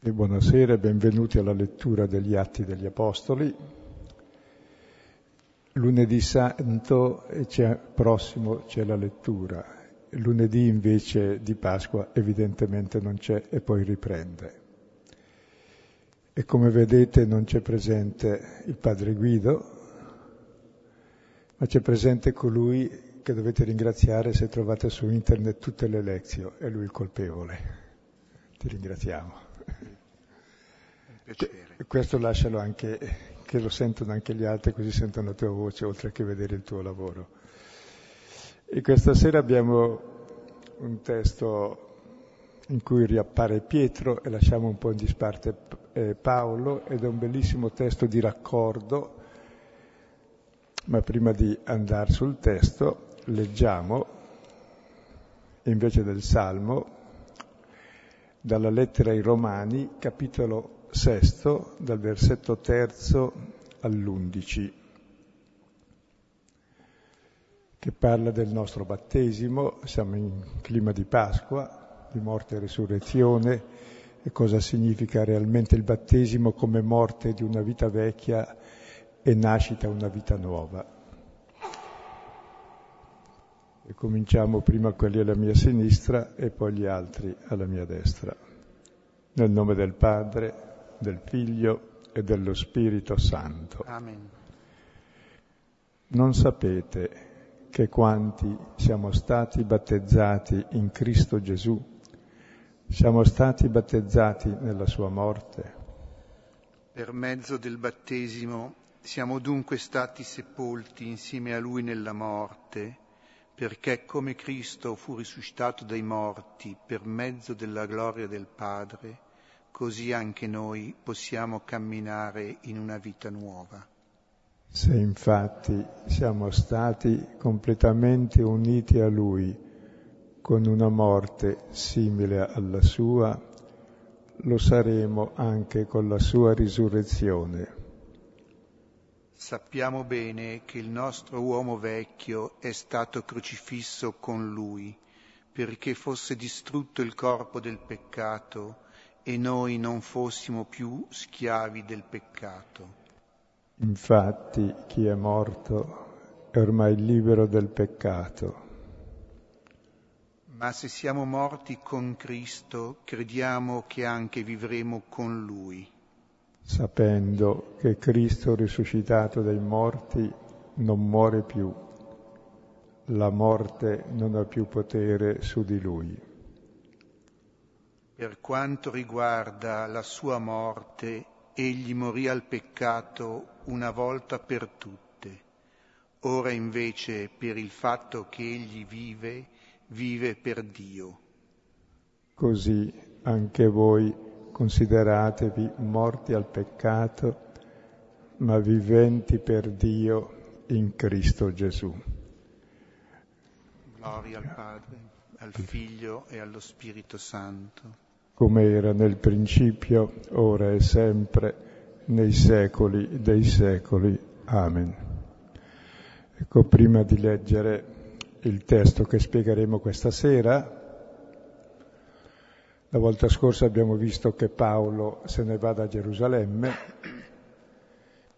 E buonasera e benvenuti alla lettura degli Atti degli Apostoli. Lunedì santo c'è, prossimo c'è la lettura, lunedì invece di Pasqua evidentemente non c'è e poi riprende. E come vedete non c'è presente il padre Guido, ma c'è presente colui che dovete ringraziare se trovate su internet tutte le lezioni, è lui il colpevole. Ti ringraziamo. Questo lascialo anche, che lo sentono anche gli altri, così sentono la tua voce, oltre che vedere il tuo lavoro. E questa sera abbiamo un testo in cui riappare Pietro e lasciamo un po' in disparte eh, Paolo ed è un bellissimo testo di raccordo, ma prima di andare sul testo leggiamo invece del Salmo dalla lettera ai Romani, capitolo sesto, dal versetto terzo all'undici, che parla del nostro battesimo, siamo in clima di Pasqua, di morte e risurrezione, e cosa significa realmente il battesimo come morte di una vita vecchia e nascita una vita nuova. E cominciamo prima quelli alla mia sinistra e poi gli altri alla mia destra. Nel nome del Padre, del Figlio e dello Spirito Santo. Amen. Non sapete che quanti siamo stati battezzati in Cristo Gesù, siamo stati battezzati nella sua morte? Per mezzo del battesimo siamo dunque stati sepolti insieme a Lui nella morte, perché come Cristo fu risuscitato dai morti per mezzo della gloria del Padre, così anche noi possiamo camminare in una vita nuova. Se infatti siamo stati completamente uniti a Lui con una morte simile alla sua, lo saremo anche con la sua risurrezione. Sappiamo bene che il nostro uomo vecchio è stato crocifisso con Lui perché fosse distrutto il corpo del peccato e noi non fossimo più schiavi del peccato. Infatti chi è morto è ormai libero del peccato. Ma se siamo morti con Cristo, crediamo che anche vivremo con Lui. Sapendo che Cristo risuscitato dai morti non muore più, la morte non ha più potere su di Lui. Per quanto riguarda la sua morte, egli morì al peccato una volta per tutte. Ora invece, per il fatto che egli vive, vive per Dio. Così anche voi consideratevi morti al peccato, ma viventi per Dio in Cristo Gesù. Gloria al Padre, al Figlio e allo Spirito Santo come era nel principio, ora e sempre, nei secoli dei secoli. Amen. Ecco, prima di leggere il testo che spiegheremo questa sera, la volta scorsa abbiamo visto che Paolo se ne va da Gerusalemme,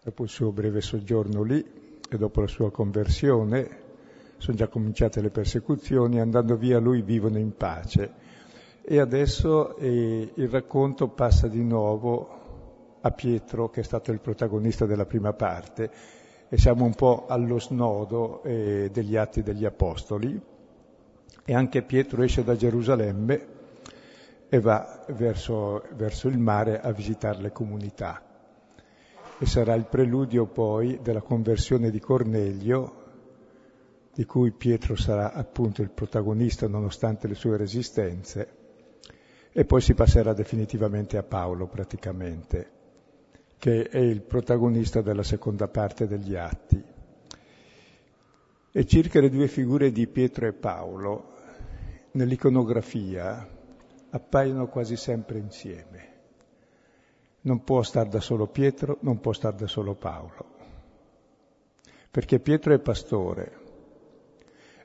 dopo il suo breve soggiorno lì e dopo la sua conversione, sono già cominciate le persecuzioni, andando via lui vivono in pace e adesso eh, il racconto passa di nuovo a Pietro, che è stato il protagonista della prima parte, e siamo un po' allo snodo eh, degli atti degli Apostoli. E anche Pietro esce da Gerusalemme e va verso, verso il mare a visitare le comunità. E sarà il preludio poi della conversione di Cornelio, di cui Pietro sarà appunto il protagonista nonostante le sue resistenze e poi si passerà definitivamente a Paolo praticamente, che è il protagonista della seconda parte degli atti. E circa le due figure di Pietro e Paolo nell'iconografia appaiono quasi sempre insieme. Non può star da solo Pietro, non può star da solo Paolo. Perché Pietro è pastore,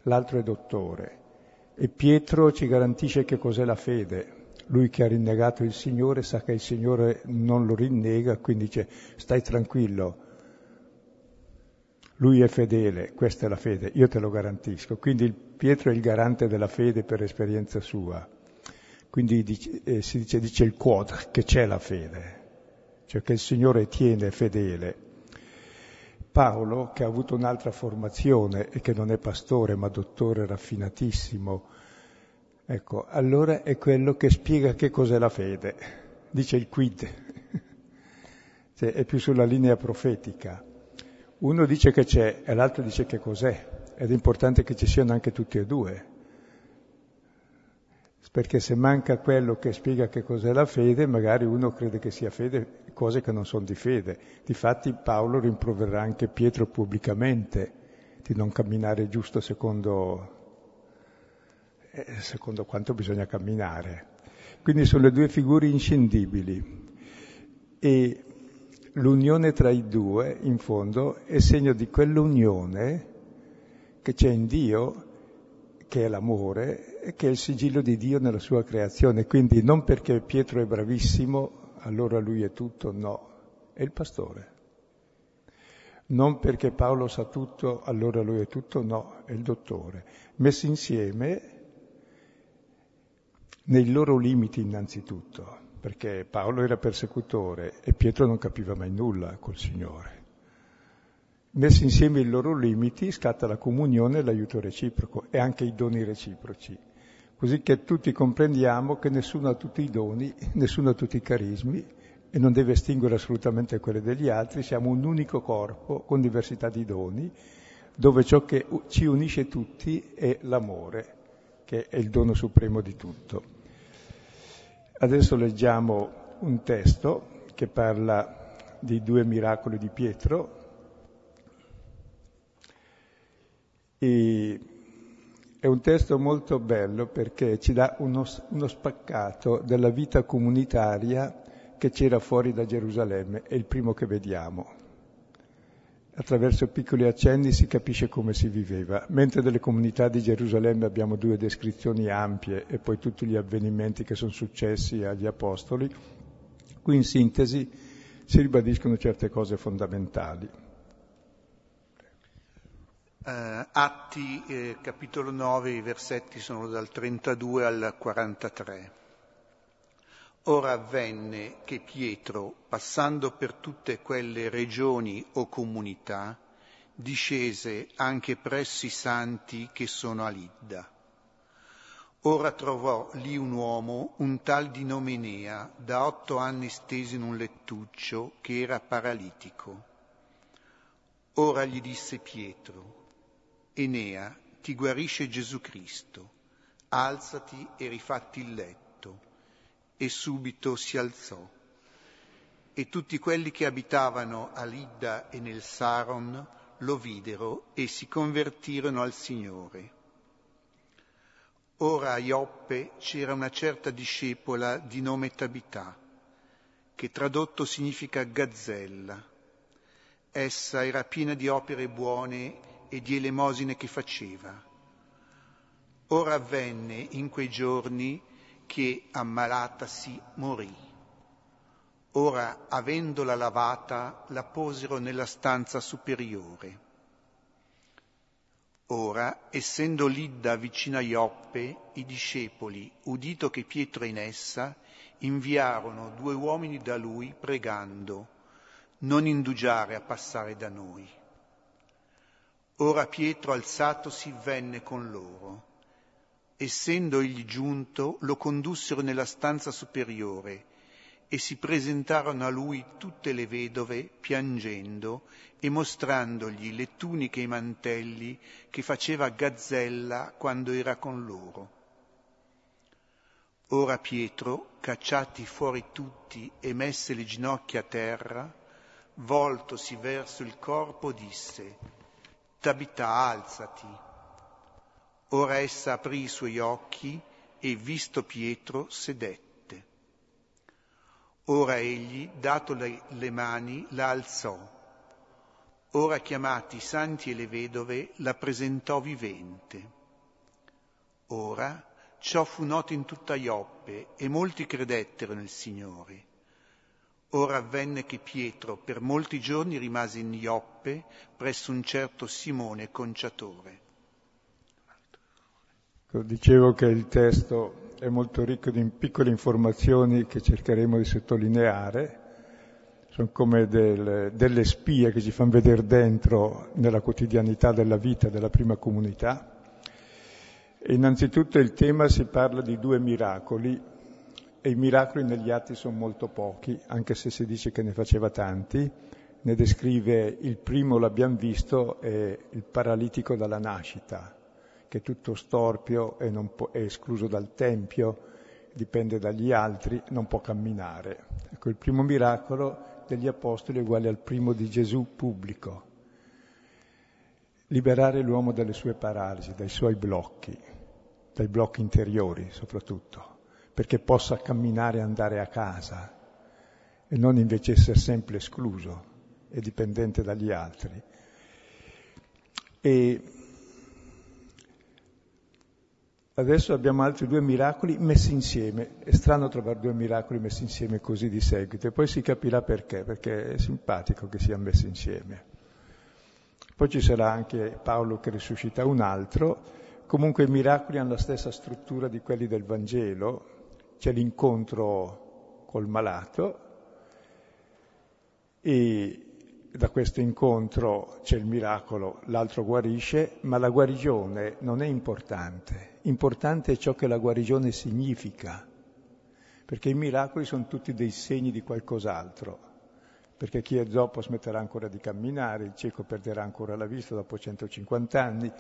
l'altro è dottore e Pietro ci garantisce che cos'è la fede, Lui che ha rinnegato il Signore sa che il Signore non lo rinnega, quindi dice stai tranquillo, lui è fedele, questa è la fede, io te lo garantisco. Quindi Pietro è il garante della fede per esperienza sua. Quindi dice, eh, si dice, dice il quod, che c'è la fede, cioè che il Signore tiene fedele. Paolo, che ha avuto un'altra formazione e che non è pastore ma dottore raffinatissimo, ecco, allora è quello che spiega che cos'è la fede. Dice il quid, cioè, è più sulla linea profetica. Uno dice che c'è e l'altro dice che cos'è, ed è importante che ci siano anche tutti e due. Perché se manca quello che spiega che cos'è la fede, magari uno crede che sia fede cose che non sono di fede. Difatti Paolo rimproverà anche Pietro pubblicamente di non camminare giusto secondo, eh, secondo quanto bisogna camminare. Quindi sono due figure inscindibili. E l'unione tra i due, in fondo, è segno di quell'unione che c'è in Dio, che è l'amore, che è il sigillo di Dio nella sua creazione. Quindi non perché Pietro è bravissimo, allora lui è tutto, no, è il pastore. Non perché Paolo sa tutto, allora lui è tutto, no, è il dottore. Messi insieme nei loro limiti innanzitutto perché Paolo era persecutore e Pietro non capiva mai nulla col Signore. Messi insieme i loro limiti scatta la comunione e l'aiuto reciproco e anche i doni reciproci, così che tutti comprendiamo che nessuno ha tutti i doni, nessuno ha tutti i carismi e non deve estinguere assolutamente quelli degli altri, siamo un unico corpo con diversità di doni, dove ciò che ci unisce tutti è l'amore, che è il dono supremo di tutto. Adesso leggiamo un testo che parla dei due miracoli di Pietro e è un testo molto bello perché ci dà uno, uno spaccato della vita comunitaria che c'era fuori da Gerusalemme, è il primo che vediamo. Attraverso piccoli accenni si capisce come si viveva, mentre delle comunità di Gerusalemme abbiamo due descrizioni ampie e poi tutti gli avvenimenti che sono successi agli Apostoli, qui in sintesi si ribadiscono certe cose fondamentali. Uh, atti eh, capitolo 9, i versetti sono dal 32 al 43. Ora avvenne che Pietro, passando per tutte quelle regioni o comunità, discese anche presso i santi che sono a Lidda. Ora trovò lì un uomo, un tal di nome Enea, da otto anni steso in un lettuccio, che era paralitico. Ora gli disse Pietro, Enea, ti guarisce Gesù Cristo, alzati e rifatti il letto e subito si alzò. E tutti quelli che abitavano a Lidda e nel Saron lo videro e si convertirono al Signore. Ora a Ioppe c'era una certa discepola di nome Tabità, che tradotto significa gazzella. Essa era piena di opere buone e di elemosine che faceva. Ora avvenne in quei giorni che ammalatasi morì. Ora, avendola lavata, la posero nella stanza superiore. Ora, essendo Lidda vicino a Ioppe, i discepoli, udito che Pietro è in essa, inviarono due uomini da lui pregando, non indugiare a passare da noi. Ora Pietro alzatosi venne con loro essendo egli giunto, lo condussero nella stanza superiore e si presentarono a lui tutte le vedove piangendo e mostrandogli le tuniche e i mantelli che faceva Gazzella quando era con loro. Ora Pietro, cacciati fuori tutti e messe le ginocchia a terra, voltosi verso il corpo, disse, Tabità, alzati. Ora essa aprì i suoi occhi e, visto Pietro, sedette. Ora egli, dato le, le mani, la alzò. Ora chiamati i santi e le vedove, la presentò vivente. Ora, Ciò fu noto in tutta Ioppe e molti credettero nel Signore. Ora avvenne che Pietro per molti giorni rimase in Ioppe presso un certo Simone Conciatore. Dicevo che il testo è molto ricco di piccole informazioni che cercheremo di sottolineare, sono come del, delle spie che ci fanno vedere dentro nella quotidianità della vita della prima comunità. E innanzitutto il tema si parla di due miracoli e i miracoli negli atti sono molto pochi, anche se si dice che ne faceva tanti. Ne descrive il primo, l'abbiamo visto, è il paralitico dalla nascita, che è tutto storpio e può, è escluso dal Tempio, dipende dagli altri, non può camminare. Ecco, il primo miracolo degli Apostoli è uguale al primo di Gesù pubblico. Liberare l'uomo dalle sue paralisi, dai suoi blocchi, dai blocchi interiori soprattutto, perché possa camminare e andare a casa e non invece essere sempre escluso e dipendente dagli altri. E Adesso abbiamo altri due miracoli messi insieme. È strano trovare due miracoli messi insieme così di seguito e poi si capirà perché, perché è simpatico che siano messi insieme. Poi ci sarà anche Paolo che risuscita un altro. Comunque i miracoli hanno la stessa struttura di quelli del Vangelo. C'è l'incontro col malato e da questo incontro c'è il miracolo, l'altro guarisce, ma la guarigione non è importante, importante è ciò che la guarigione significa, perché i miracoli sono tutti dei segni di qualcos'altro, perché chi è zoppo smetterà ancora di camminare, il cieco perderà ancora la vista dopo 150 anni,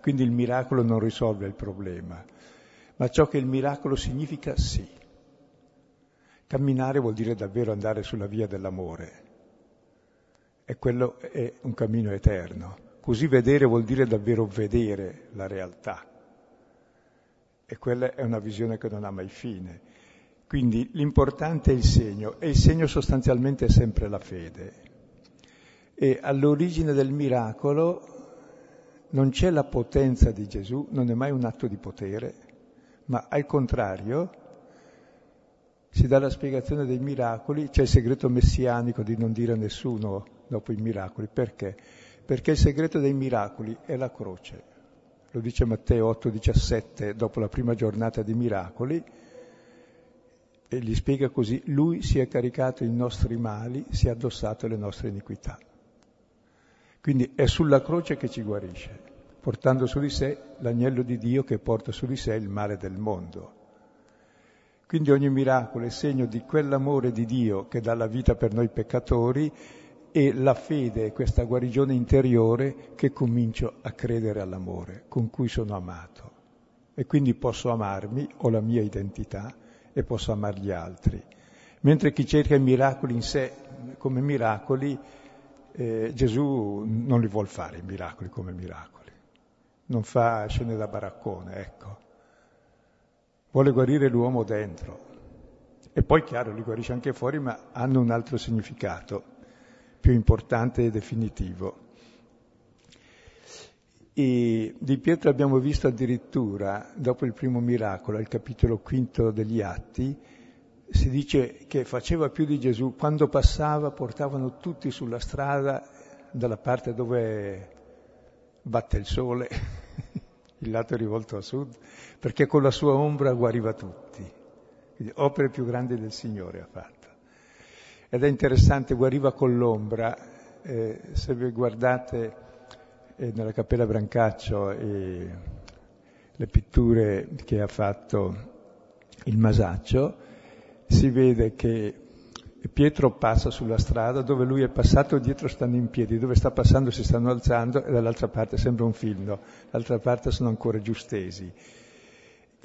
quindi il miracolo non risolve il problema, ma ciò che il miracolo significa sì. Camminare vuol dire davvero andare sulla via dell'amore e quello è un cammino eterno. Così vedere vuol dire davvero vedere la realtà. E quella è una visione che non ha mai fine. Quindi l'importante è il segno, e il segno sostanzialmente è sempre la fede. E all'origine del miracolo non c'è la potenza di Gesù, non è mai un atto di potere, ma al contrario si dà la spiegazione dei miracoli, c'è il segreto messianico di non dire a nessuno dopo i miracoli. Perché? Perché il segreto dei miracoli è la croce. Lo dice Matteo 8:17 dopo la prima giornata di miracoli e gli spiega così, lui si è caricato i nostri mali, si è addossato le nostre iniquità. Quindi è sulla croce che ci guarisce, portando su di sé l'agnello di Dio che porta su di sé il male del mondo. Quindi ogni miracolo è segno di quell'amore di Dio che dà la vita per noi peccatori e la fede è questa guarigione interiore che comincio a credere all'amore con cui sono amato. E quindi posso amarmi, ho la mia identità e posso amare gli altri. Mentre chi cerca i miracoli in sé come miracoli, eh, Gesù non li vuol fare i miracoli come miracoli. Non fa scene da baraccone, ecco. Vuole guarire l'uomo dentro. E poi, chiaro, li guarisce anche fuori, ma hanno un altro significato più importante e definitivo. E di Pietro abbiamo visto addirittura, dopo il primo miracolo, al capitolo quinto degli Atti, si dice che faceva più di Gesù, quando passava portavano tutti sulla strada dalla parte dove batte il sole, il lato rivolto a sud, perché con la sua ombra guariva tutti. Quindi opere più grandi del Signore ha fatto. Ed è interessante, guariva con l'ombra, eh, se vi guardate eh, nella Cappella Brancaccio e le pitture che ha fatto il Masaccio, si vede che Pietro passa sulla strada dove lui è passato, dietro stanno in piedi, dove sta passando si stanno alzando e dall'altra parte sembra un film, no? dall'altra parte sono ancora giù stesi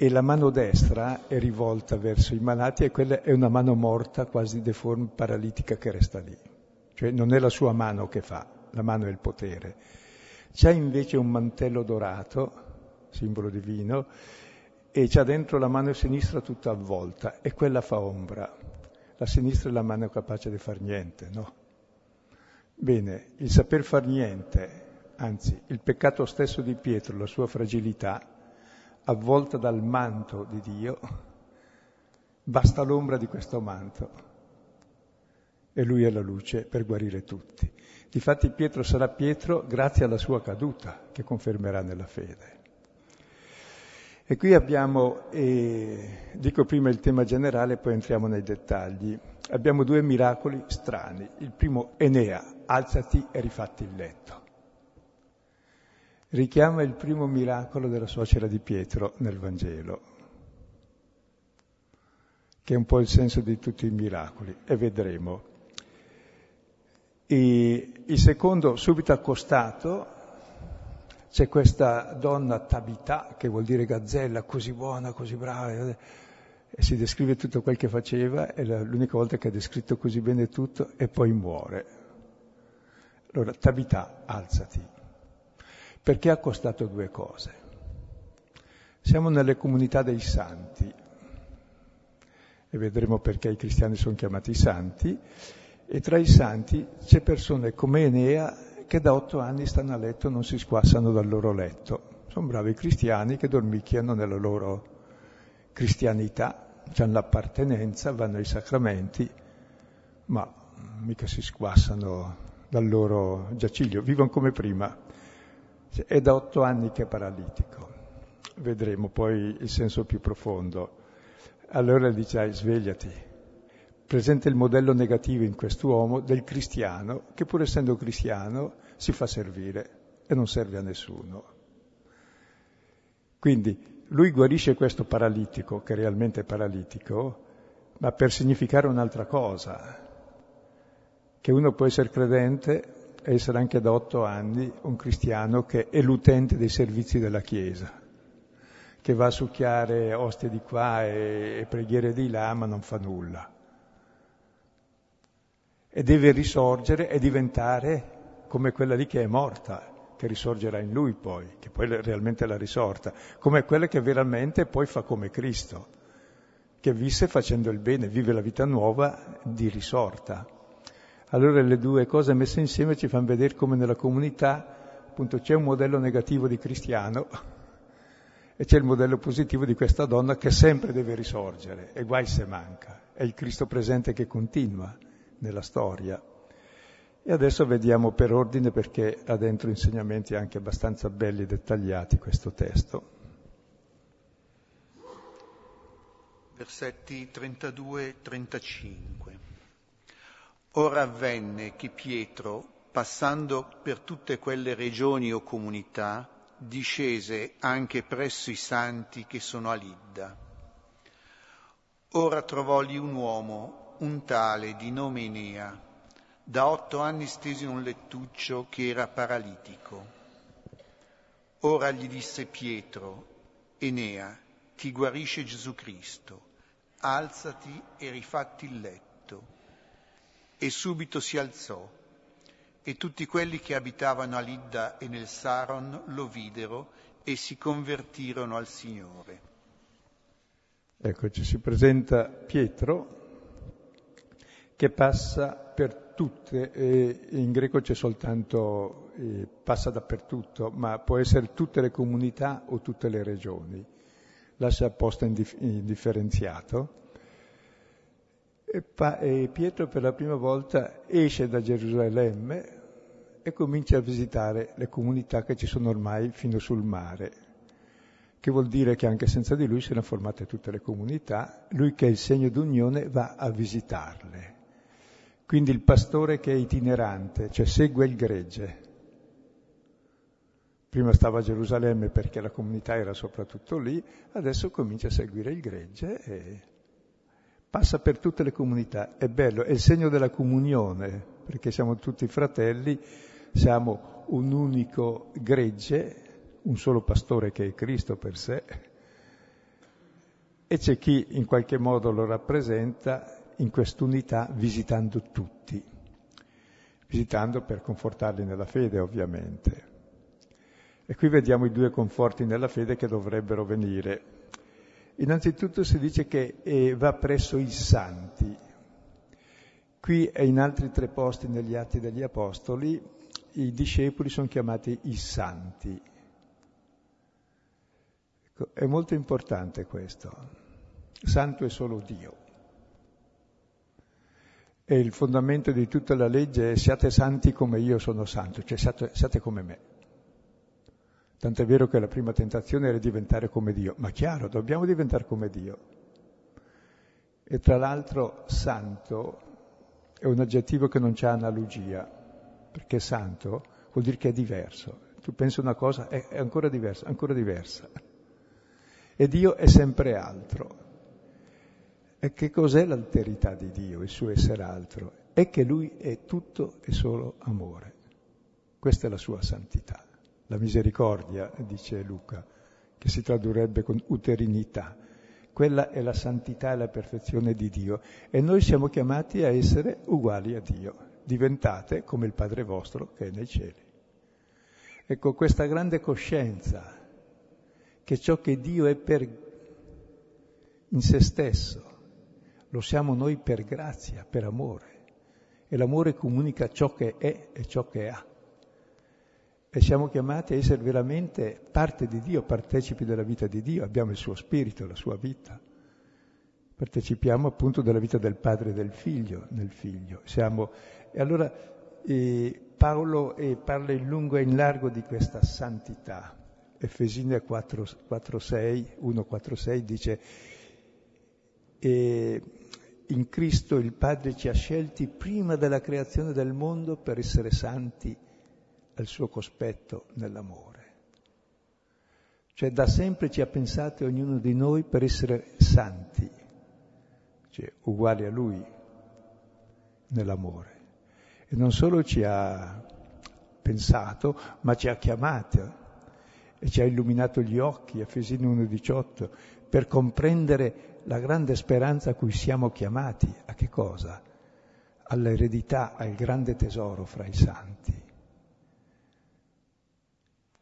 e la mano destra è rivolta verso i malati e quella è una mano morta, quasi deforme, paralitica che resta lì. Cioè non è la sua mano che fa, la mano è il potere. C'è invece un mantello dorato, simbolo divino, e c'ha dentro la mano sinistra tutta avvolta e quella fa ombra. La sinistra è la mano capace di far niente, no? Bene, il saper far niente, anzi il peccato stesso di Pietro, la sua fragilità, avvolta dal manto di Dio, basta l'ombra di questo manto e lui è la luce per guarire tutti. Difatti Pietro sarà Pietro grazie alla sua caduta che confermerà nella fede. E qui abbiamo, eh, dico prima il tema generale, poi entriamo nei dettagli. Abbiamo due miracoli strani. Il primo, Enea, alzati e rifatti il letto. Richiama il primo miracolo della suocera di Pietro nel Vangelo, che è un po' il senso di tutti i miracoli, e vedremo. E il secondo, subito accostato, c'è questa donna Tabità, che vuol dire gazzella, così buona, così brava, e si descrive tutto quel che faceva, è l'unica volta che ha descritto così bene tutto, e poi muore. Allora, Tabità, alzati. Perché ha costato due cose? Siamo nelle comunità dei santi, e vedremo perché i cristiani sono chiamati santi, e tra i santi c'è persone come Enea che da otto anni stanno a letto e non si squassano dal loro letto. Sono bravi cristiani che dormicchiano nella loro cristianità, hanno l'appartenenza, vanno ai sacramenti, ma mica si squassano dal loro giaciglio, vivono come prima. È da otto anni che è paralitico. Vedremo poi il senso più profondo. Allora dice, svegliati, presente il modello negativo in quest'uomo del cristiano che pur essendo cristiano si fa servire e non serve a nessuno. Quindi lui guarisce questo paralitico, che realmente è paralitico, ma per significare un'altra cosa, che uno può essere credente e essere anche da otto anni un cristiano che è l'utente dei servizi della Chiesa, che va a succhiare ostie di qua e preghiere di là, ma non fa nulla e deve risorgere e diventare come quella lì che è morta, che risorgerà in lui poi, che poi realmente la risorta, come quella che veramente poi fa come Cristo, che visse facendo il bene, vive la vita nuova di risorta. Allora le due cose messe insieme ci fanno vedere come nella comunità appunto c'è un modello negativo di cristiano e c'è il modello positivo di questa donna che sempre deve risorgere e guai se manca, è il Cristo presente che continua nella storia. E adesso vediamo per ordine perché ha dentro insegnamenti anche abbastanza belli e dettagliati questo testo. Versetti 32 e 35. Ora avvenne che Pietro, passando per tutte quelle regioni o comunità, discese anche presso i santi che sono a Lidda. Ora trovò lì un uomo un tale di nome Enea, da otto anni steso in un lettuccio che era paralitico. Ora gli disse Pietro, Enea, ti guarisce Gesù Cristo, alzati e rifatti il letto. E subito si alzò, e tutti quelli che abitavano a Lidda e nel Saron lo videro e si convertirono al Signore. Ecco, ci si presenta Pietro, che passa per tutte, e in greco c'è soltanto, eh, passa dappertutto, ma può essere tutte le comunità o tutte le regioni, lascia apposta indif- indifferenziato. E, pa- e Pietro per la prima volta esce da Gerusalemme e comincia a visitare le comunità che ci sono ormai fino sul mare, che vuol dire che anche senza di lui si erano formate tutte le comunità, lui che è il segno d'unione va a visitarle. Quindi il pastore che è itinerante, cioè segue il gregge. Prima stava a Gerusalemme perché la comunità era soprattutto lì, adesso comincia a seguire il gregge e passa per tutte le comunità. È bello, è il segno della comunione, perché siamo tutti fratelli, siamo un unico gregge, un solo pastore che è Cristo per sé, e c'è chi in qualche modo lo rappresenta in quest'unità visitando tutti, visitando per confortarli nella fede ovviamente. E qui vediamo i due conforti nella fede che dovrebbero venire. Innanzitutto si dice che eh, va presso i santi. Qui e in altri tre posti negli Atti degli Apostoli i discepoli sono chiamati i santi. Ecco, è molto importante questo. Santo è solo Dio. E il fondamento di tutta la legge è siate santi come io sono santo, cioè siate, siate come me. Tant'è vero che la prima tentazione era diventare come Dio, ma chiaro, dobbiamo diventare come Dio. E tra l'altro santo è un aggettivo che non c'ha analogia, perché santo vuol dire che è diverso. Tu pensi una cosa, è, è ancora diversa, ancora diversa. E Dio è sempre altro. E che cos'è l'alterità di Dio, il suo essere altro? È che Lui è tutto e solo amore. Questa è la sua santità. La misericordia, dice Luca, che si tradurrebbe con uterinità. Quella è la santità e la perfezione di Dio. E noi siamo chiamati a essere uguali a Dio. Diventate come il Padre vostro che è nei cieli. Ecco, questa grande coscienza che ciò che Dio è per in se stesso lo siamo noi per grazia, per amore. E l'amore comunica ciò che è e ciò che ha. E siamo chiamati a essere veramente parte di Dio, partecipi della vita di Dio, abbiamo il suo spirito, la sua vita. Partecipiamo appunto della vita del padre e del figlio nel figlio. Siamo... E allora eh, Paolo eh, parla in lungo e in largo di questa santità. Efesini 4.6, 1.4.6 dice e in Cristo il Padre ci ha scelti prima della creazione del mondo per essere santi al suo cospetto nell'amore. Cioè da sempre ci ha pensato ognuno di noi per essere santi, cioè uguali a Lui nell'amore. E non solo ci ha pensato, ma ci ha chiamato e ci ha illuminato gli occhi, Efesini 1.18, per comprendere la grande speranza a cui siamo chiamati, a che cosa? All'eredità, al grande tesoro fra i santi.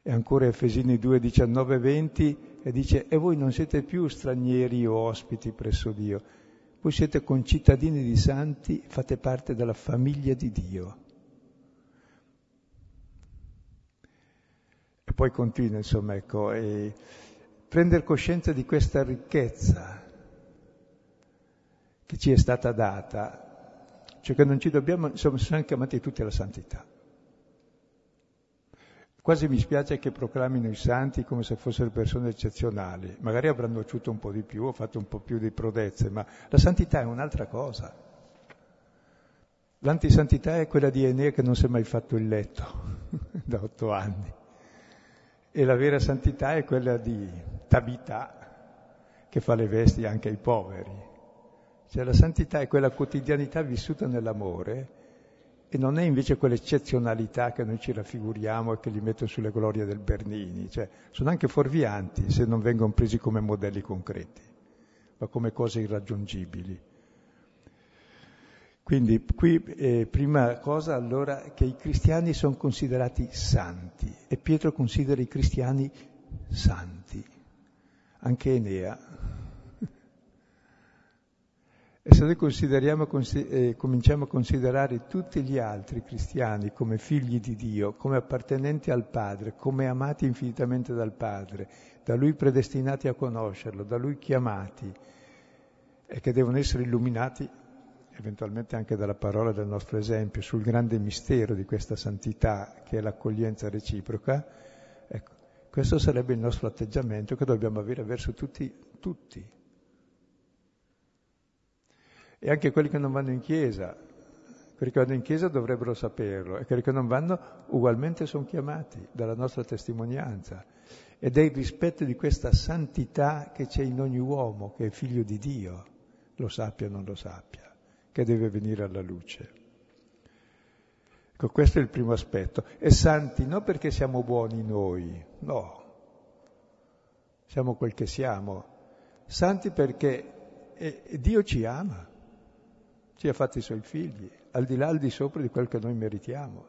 E ancora Efesini 2, 19 20 e dice, e voi non siete più stranieri o ospiti presso Dio, voi siete concittadini di santi, fate parte della famiglia di Dio. E poi continua, insomma, ecco, e prendere coscienza di questa ricchezza che ci è stata data, cioè che non ci dobbiamo, siamo chiamati tutti alla santità. Quasi mi spiace che proclamino i santi come se fossero persone eccezionali, magari avranno aciuto un po' di più, ho fatto un po' più di prodezze, ma la santità è un'altra cosa. L'antisantità è quella di Enea che non si è mai fatto il letto da otto anni. E la vera santità è quella di Tabità che fa le vesti anche ai poveri. Cioè la santità è quella quotidianità vissuta nell'amore e non è invece quell'eccezionalità che noi ci raffiguriamo e che li metto sulle glorie del Bernini. Cioè, sono anche fuorvianti se non vengono presi come modelli concreti, ma come cose irraggiungibili. Quindi qui eh, prima cosa allora che i cristiani sono considerati santi e Pietro considera i cristiani santi, anche Enea e se noi consideriamo, eh, cominciamo a considerare tutti gli altri cristiani come figli di Dio, come appartenenti al Padre, come amati infinitamente dal Padre, da Lui predestinati a conoscerlo, da Lui chiamati e che devono essere illuminati eventualmente anche dalla parola del nostro esempio sul grande mistero di questa santità che è l'accoglienza reciproca, ecco, questo sarebbe il nostro atteggiamento che dobbiamo avere verso tutti, tutti e anche quelli che non vanno in chiesa, quelli che vanno in chiesa dovrebbero saperlo e quelli che non vanno ugualmente sono chiamati dalla nostra testimonianza. Ed è il rispetto di questa santità che c'è in ogni uomo, che è figlio di Dio, lo sappia o non lo sappia, che deve venire alla luce. Ecco, questo è il primo aspetto. E santi non perché siamo buoni noi, no, siamo quel che siamo. Santi perché eh, Dio ci ama ci ha fatti i suoi figli, al di là, al di sopra di quel che noi meritiamo.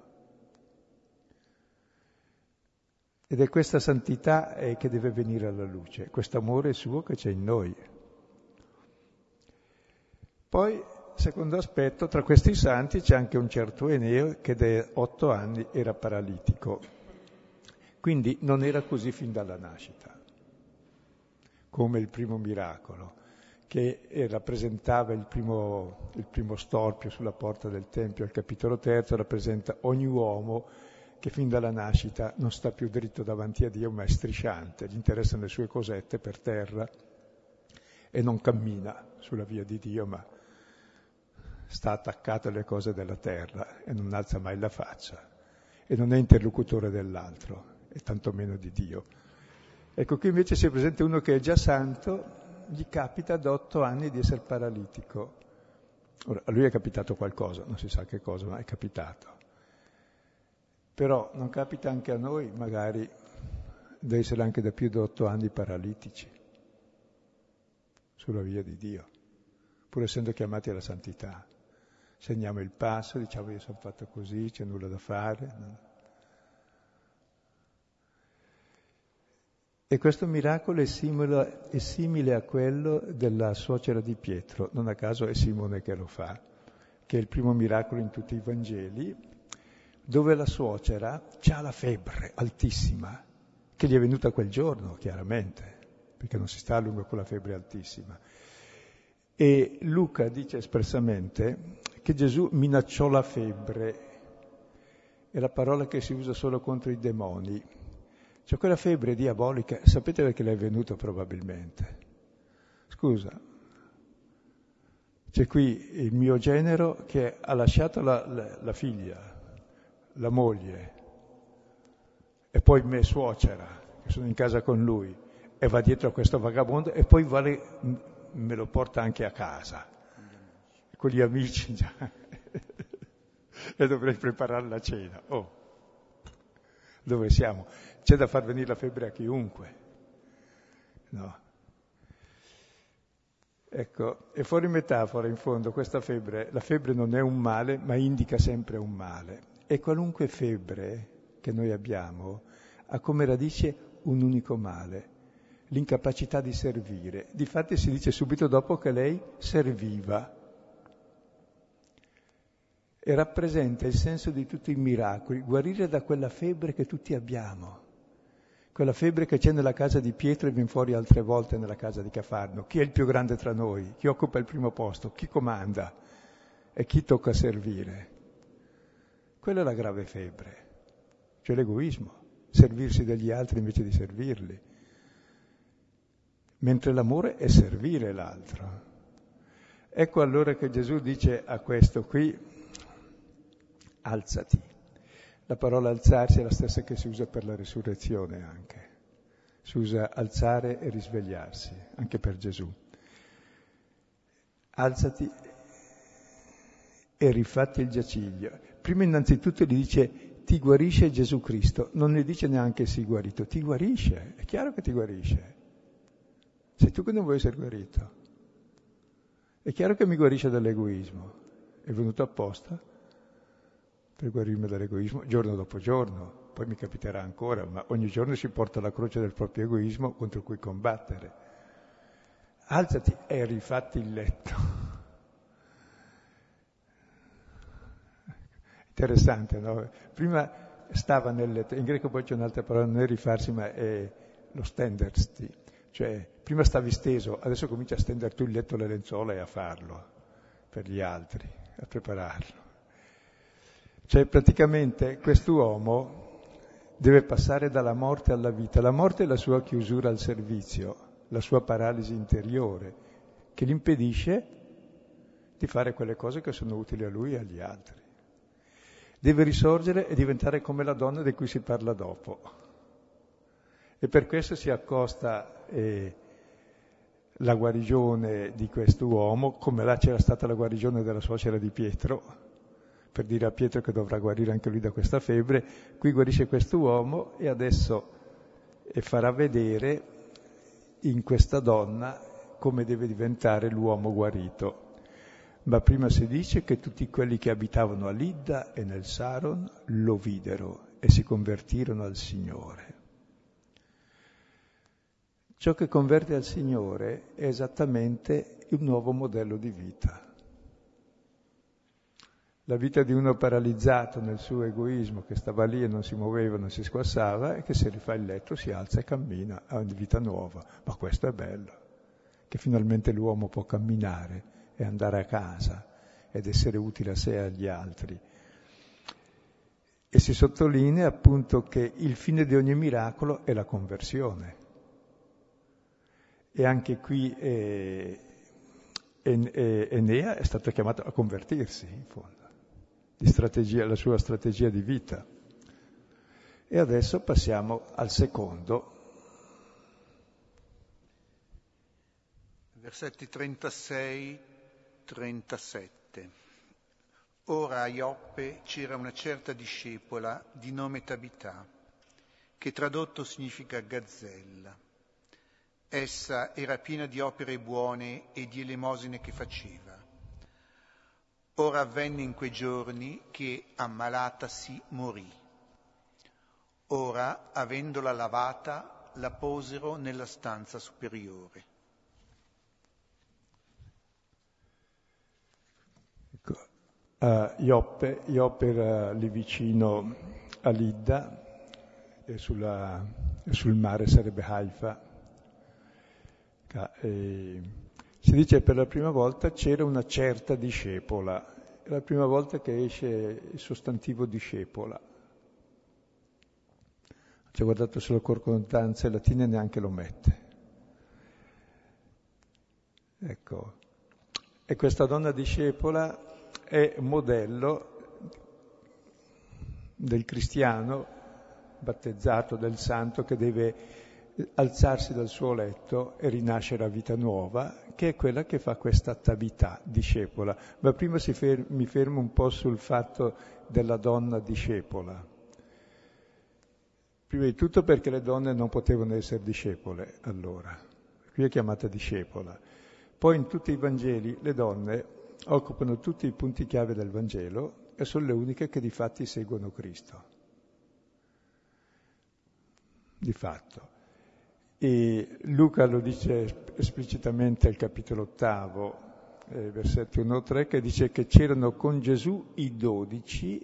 Ed è questa santità eh, che deve venire alla luce, questo amore suo che c'è in noi. Poi, secondo aspetto, tra questi santi c'è anche un certo Eneo che da otto anni era paralitico, quindi non era così fin dalla nascita. come il primo miracolo, che rappresentava il primo, il primo storpio sulla porta del Tempio al capitolo terzo, rappresenta ogni uomo che fin dalla nascita non sta più dritto davanti a Dio, ma è strisciante, gli interessano le sue cosette per terra e non cammina sulla via di Dio, ma sta attaccato alle cose della terra e non alza mai la faccia e non è interlocutore dell'altro e tantomeno di Dio. Ecco, qui invece si presenta uno che è già santo, gli capita ad otto anni di essere paralitico. Ora, a lui è capitato qualcosa, non si sa che cosa, ma è capitato. Però non capita anche a noi, magari, di essere anche da più di otto anni paralitici sulla via di Dio, pur essendo chiamati alla santità. Segniamo il passo, diciamo io sono fatto così, c'è nulla da fare. No? E questo miracolo è simile, è simile, a quello della suocera di Pietro, non a caso è Simone che lo fa, che è il primo miracolo in tutti i Vangeli, dove la suocera ha la febbre altissima, che gli è venuta quel giorno, chiaramente, perché non si sta a lungo con la febbre altissima. E Luca dice espressamente che Gesù minacciò la febbre, è la parola che si usa solo contro i demoni, cioè quella febbre diabolica, sapete perché le è venuta probabilmente? Scusa, c'è qui il mio genero che ha lasciato la, la, la figlia, la moglie, e poi me suocera, che sono in casa con lui, e va dietro a questo vagabondo e poi vale, me lo porta anche a casa, con gli amici già, e dovrei preparare la cena. Oh, dove siamo? c'è da far venire la febbre a chiunque. No. Ecco, è fuori metafora in fondo questa febbre, la febbre non è un male, ma indica sempre un male. E qualunque febbre che noi abbiamo ha come radice un unico male, l'incapacità di servire. Difatti si dice subito dopo che lei serviva e rappresenta il senso di tutti i miracoli, guarire da quella febbre che tutti abbiamo quella febbre che c'è nella casa di Pietro e viene fuori altre volte nella casa di Cafarno. Chi è il più grande tra noi? Chi occupa il primo posto? Chi comanda? E chi tocca servire? Quella è la grave febbre, cioè l'egoismo, servirsi degli altri invece di servirli. Mentre l'amore è servire l'altro. Ecco allora che Gesù dice a questo qui, alzati la parola alzarsi è la stessa che si usa per la risurrezione anche. Si usa alzare e risvegliarsi, anche per Gesù. Alzati e rifatti il giaciglio. Prima innanzitutto gli dice ti guarisce Gesù Cristo, non ne dice neanche si guarito, ti guarisce, è chiaro che ti guarisce. Sei tu che non vuoi essere guarito. È chiaro che mi guarisce dall'egoismo. È venuto apposta per guarirmi dall'egoismo giorno dopo giorno, poi mi capiterà ancora, ma ogni giorno si porta la croce del proprio egoismo contro cui combattere. Alzati e rifatti il letto. Interessante, no? Prima stava nel letto, in greco poi c'è un'altra parola, non è rifarsi, ma è lo stendersti, cioè prima stavi steso, adesso comincia a stendere tu il letto, le lenzuola e a farlo per gli altri, a prepararlo. Cioè praticamente quest'uomo deve passare dalla morte alla vita. La morte è la sua chiusura al servizio, la sua paralisi interiore, che gli impedisce di fare quelle cose che sono utili a lui e agli altri. Deve risorgere e diventare come la donna di cui si parla dopo. E per questo si accosta eh, la guarigione di quest'uomo, come là c'era stata la guarigione della suocera di Pietro, per dire a Pietro che dovrà guarire anche lui da questa febbre, qui guarisce questo uomo e adesso farà vedere in questa donna come deve diventare l'uomo guarito. Ma prima si dice che tutti quelli che abitavano a Lidda e nel Saron lo videro e si convertirono al Signore. Ciò che converte al Signore è esattamente il nuovo modello di vita. La vita di uno paralizzato nel suo egoismo, che stava lì e non si muoveva, non si squassava, e che se rifà il letto si alza e cammina, ha una vita nuova. Ma questo è bello, che finalmente l'uomo può camminare e andare a casa ed essere utile a sé e agli altri. E si sottolinea appunto che il fine di ogni miracolo è la conversione. E anche qui eh, Enea è stato chiamato a convertirsi, in fondo, la sua strategia di vita. E adesso passiamo al secondo. Versetti 36-37. Ora a Ioppe c'era una certa discepola di nome Tabità, che tradotto significa gazzella. Essa era piena di opere buone e di elemosine che faceva. Ora avvenne in quei giorni che ammalatasi morì. Ora, avendola lavata, la posero nella stanza superiore. a Ioppe, Ioppe era lì vicino a Lidda e, sulla, sul mare sarebbe Haifa. E si dice per la prima volta c'era una certa discepola, è la prima volta che esce il sostantivo discepola. Ci ho guardato sulle concordanze latine neanche lo mette. Ecco, e questa donna discepola è modello del cristiano battezzato del santo che deve alzarsi dal suo letto e rinascere a vita nuova, che è quella che fa questa attività discepola. Ma prima fer- mi fermo un po' sul fatto della donna discepola. Prima di tutto perché le donne non potevano essere discepole allora, qui è chiamata discepola. Poi in tutti i Vangeli le donne occupano tutti i punti chiave del Vangelo e sono le uniche che di fatti seguono Cristo. Di fatto. E Luca lo dice esplicitamente al capitolo ottavo, eh, versetti 1-3, che dice che c'erano con Gesù i dodici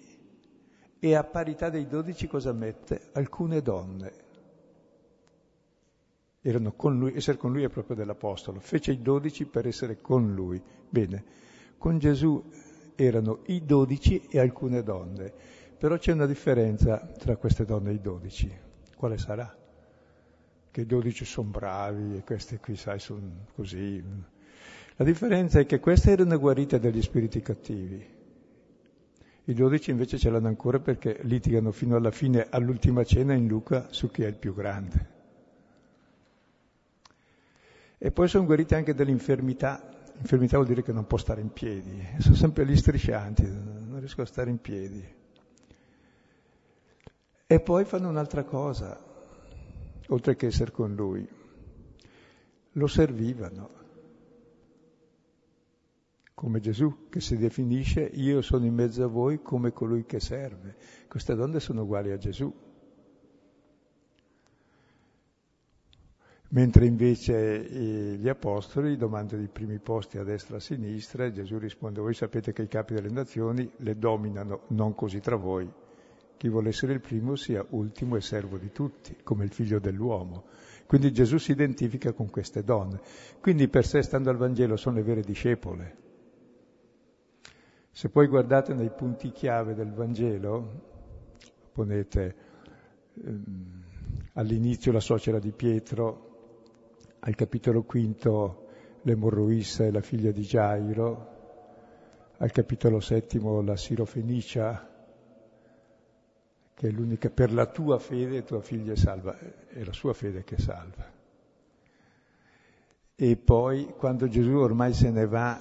e a parità dei dodici cosa mette? Alcune donne. Erano con lui, essere con lui è proprio dell'Apostolo, fece i dodici per essere con lui. Bene, con Gesù erano i dodici e alcune donne, però c'è una differenza tra queste donne e i dodici. Quale sarà? Che i dodici sono bravi e queste qui, sai, sono così. La differenza è che queste erano guarite dagli spiriti cattivi. I dodici invece ce l'hanno ancora perché litigano fino alla fine, all'ultima cena in Luca, su chi è il più grande. E poi sono guarite anche dall'infermità, Infermità vuol dire che non può stare in piedi, sono sempre lì striscianti, non riesco a stare in piedi. E poi fanno un'altra cosa, oltre che essere con lui, lo servivano, come Gesù che si definisce io sono in mezzo a voi come colui che serve. Queste donne sono uguali a Gesù. mentre invece eh, gli apostoli domandano i primi posti a destra e a sinistra e Gesù risponde voi sapete che i capi delle nazioni le dominano, non così tra voi. Chi vuole essere il primo sia ultimo e servo di tutti, come il figlio dell'uomo. Quindi Gesù si identifica con queste donne. Quindi per sé, stando al Vangelo, sono le vere discepole. Se poi guardate nei punti chiave del Vangelo, ponete ehm, all'inizio la suocera di Pietro, al capitolo quinto l'emorroissa e la figlia di Gairo, al capitolo settimo la Sirofenicia, che è l'unica per la tua fede tua figlia è salva, è la sua fede che salva. E poi quando Gesù ormai se ne va,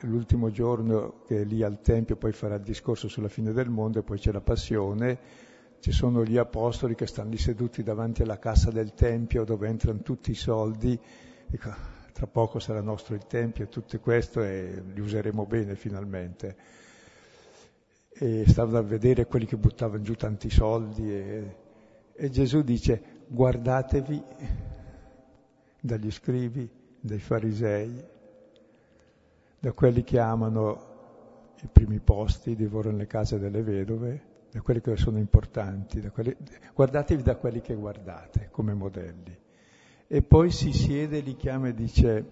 l'ultimo giorno che è lì al Tempio, poi farà il discorso sulla fine del mondo e poi c'è la passione, ci sono gli apostoli che stanno lì seduti davanti alla cassa del Tempio dove entrano tutti i soldi, dico, tra poco sarà nostro il Tempio e tutto questo e li useremo bene finalmente. E stavano a vedere quelli che buttavano giù tanti soldi e, e Gesù dice guardatevi dagli scrivi, dai farisei, da quelli che amano i primi posti, divorano le case delle vedove, da quelli che sono importanti, da quelli, guardatevi da quelli che guardate come modelli. E poi si siede, li chiama e dice,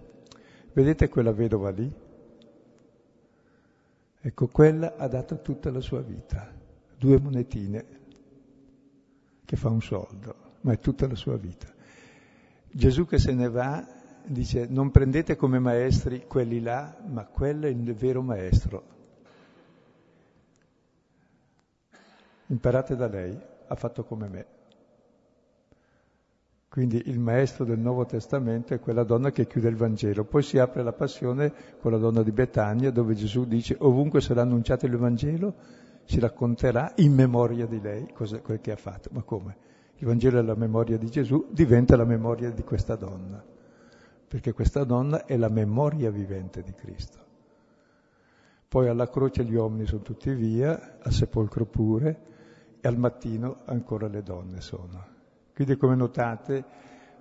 vedete quella vedova lì? Ecco, quella ha dato tutta la sua vita, due monetine, che fa un soldo, ma è tutta la sua vita. Gesù che se ne va dice non prendete come maestri quelli là, ma quello è il vero maestro. Imparate da lei, ha fatto come me. Quindi il maestro del Nuovo Testamento è quella donna che chiude il Vangelo. Poi si apre la passione con la donna di Betania, dove Gesù dice ovunque sarà annunciato il Vangelo, si racconterà in memoria di lei cosa, quel che ha fatto. Ma come? Il Vangelo è la memoria di Gesù, diventa la memoria di questa donna perché questa donna è la memoria vivente di Cristo. Poi alla croce gli uomini sono tutti via, al sepolcro pure, e al mattino ancora le donne sono. Quindi come notate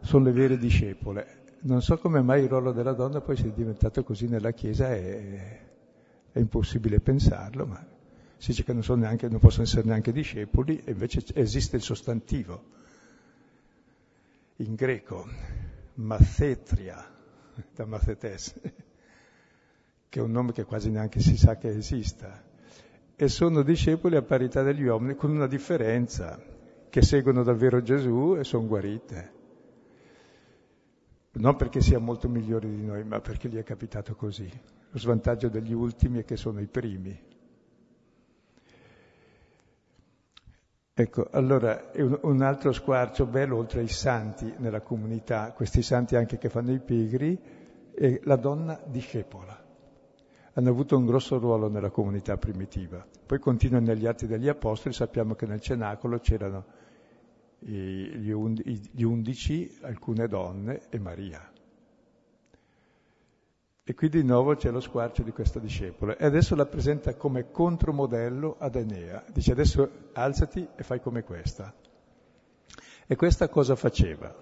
sono le vere discepole. Non so come mai il ruolo della donna poi sia diventato così nella Chiesa, è, è impossibile pensarlo, ma si dice che non, neanche, non possono essere neanche discepoli, e invece esiste il sostantivo in greco Mathetria, da Mathetes, che è un nome che quasi neanche si sa che esista, e sono discepoli a parità degli uomini, con una differenza, che seguono davvero Gesù e sono guarite. Non perché sia molto migliori di noi, ma perché gli è capitato così. Lo svantaggio degli ultimi è che sono i primi. Ecco, allora un altro squarcio bello, oltre ai santi nella comunità, questi santi anche che fanno i pigri, è la donna discepola. Hanno avuto un grosso ruolo nella comunità primitiva. Poi continua negli Atti degli Apostoli, sappiamo che nel cenacolo c'erano gli, undici, alcune donne e Maria. E qui di nuovo c'è lo squarcio di questa discepola. E adesso la presenta come contromodello ad Enea. Dice adesso alzati e fai come questa. E questa cosa faceva?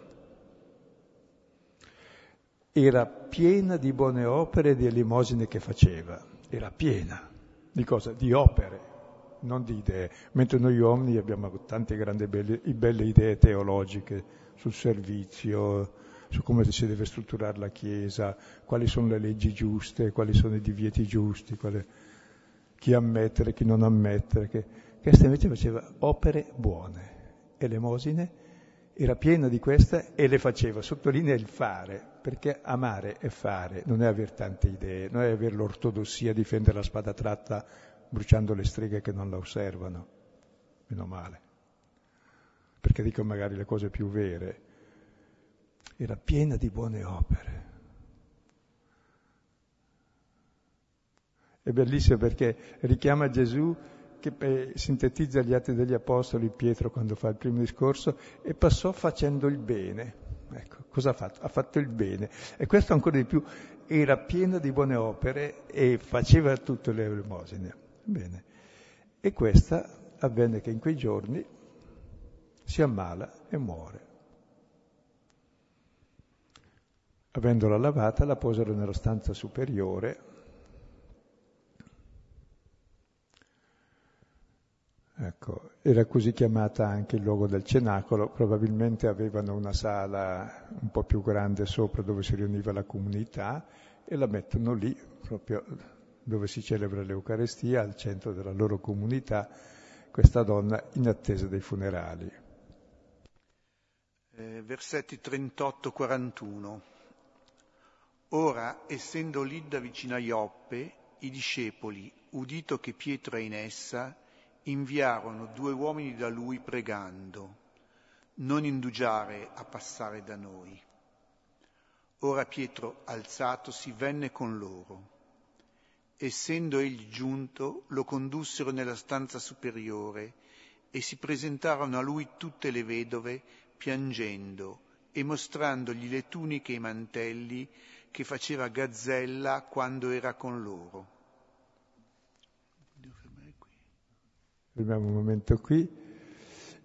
Era piena di buone opere e di elemosine che faceva. Era piena. Di cosa? Di opere, non di idee. Mentre noi uomini abbiamo tante grandi belle, belle idee teologiche sul servizio, su come si deve strutturare la Chiesa, quali sono le leggi giuste, quali sono i divieti giusti, quale, chi ammettere, chi non ammettere. Che, questa invece faceva opere buone, elemosine, era piena di queste e le faceva, sottolinea il fare, perché amare è fare, non è avere tante idee, non è avere l'ortodossia, difendere la spada tratta bruciando le streghe che non la osservano, meno male, perché dico magari le cose più vere, era piena di buone opere. È bellissimo perché richiama Gesù che eh, sintetizza gli atti degli Apostoli, Pietro quando fa il primo discorso, e passò facendo il bene. Ecco, cosa ha fatto? Ha fatto il bene. E questo ancora di più, era piena di buone opere e faceva tutte le elemosine. Bene. E questa avvenne che in quei giorni si ammala e muore. Avendola lavata la posero nella stanza superiore. Ecco, era così chiamata anche il luogo del cenacolo, probabilmente avevano una sala un po' più grande sopra dove si riuniva la comunità e la mettono lì, proprio dove si celebra l'Eucarestia, al centro della loro comunità, questa donna in attesa dei funerali. Eh, versetti 38-41. Ora, essendo Lidda vicino a Ioppe, i discepoli, udito che Pietro è in essa, inviarono due uomini da lui pregando, non indugiare a passare da noi. Ora Pietro, alzatosi, venne con loro. Essendo egli giunto, lo condussero nella stanza superiore e si presentarono a lui tutte le vedove, piangendo e mostrandogli le tuniche e i mantelli che faceva gazzella quando era con loro. Fermiamo un momento qui.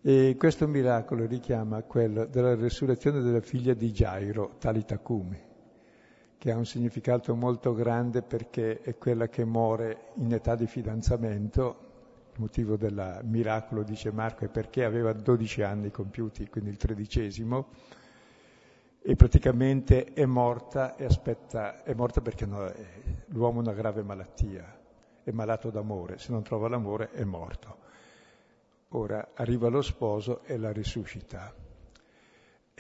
E questo miracolo richiama quello della resurrezione della figlia di Gairo, Talitacumi, che ha un significato molto grande perché è quella che muore in età di fidanzamento. Il motivo del miracolo, dice Marco, è perché aveva 12 anni compiuti, quindi il tredicesimo, e praticamente è morta e aspetta, è morta perché no, l'uomo ha una grave malattia, è malato d'amore, se non trova l'amore è morto. Ora arriva lo sposo e la risuscita.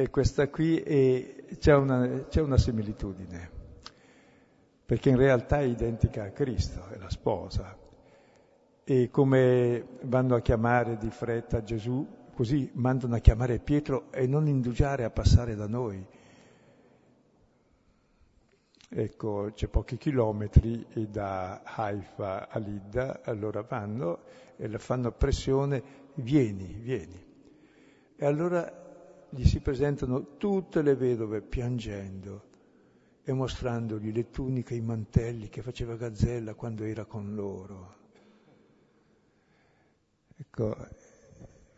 E questa qui è, c'è, una, c'è una similitudine, perché in realtà è identica a Cristo, è la sposa. E come vanno a chiamare di fretta Gesù, così mandano a chiamare Pietro e non indugiare a passare da noi. Ecco, c'è pochi chilometri da Haifa a Lidda, allora vanno e le fanno pressione, vieni, vieni. E allora gli si presentano tutte le vedove piangendo e mostrandogli le tuniche, i mantelli che faceva Gazzella quando era con loro. Ecco,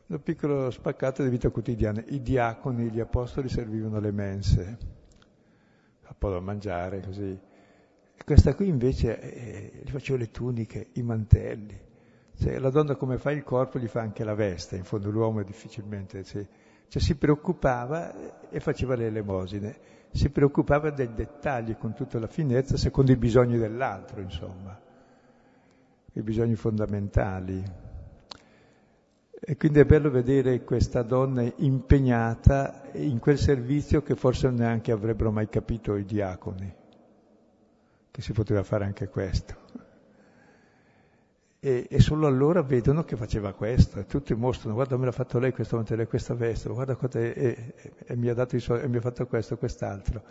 un piccolo spaccato di vita quotidiana. I diaconi, gli apostoli servivano le mense un po' da mangiare così. E questa qui invece eh, gli facevo le tuniche, i mantelli. Cioè, la donna come fa il corpo gli fa anche la veste, in fondo l'uomo è difficilmente... Cioè, cioè si preoccupava e faceva le elemosine, si preoccupava dei dettagli con tutta la finezza secondo i bisogni dell'altro, insomma, i bisogni fondamentali. E quindi è bello vedere questa donna impegnata in quel servizio che forse neanche avrebbero mai capito i diaconi, che si poteva fare anche questo. E, e solo allora vedono che faceva questo, e tutti mostrano, guarda me l'ha fatto lei questo mantello, questa veste, guarda cosa è, e, e, mi ha dato i suoi, e mi ha fatto questo, quest'altro.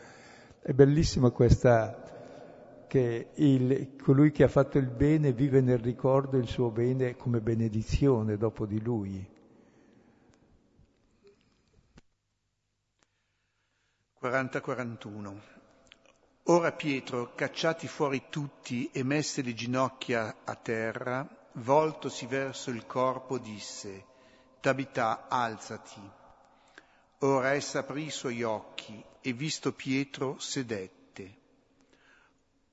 È bellissima questa che il, colui che ha fatto il bene vive nel ricordo il suo bene come benedizione dopo di lui. 40-41 Ora Pietro, cacciati fuori tutti e messe le ginocchia a terra, voltosi verso il corpo, disse, Tabità, alzati. Ora essa aprì i suoi occhi e visto Pietro sedette.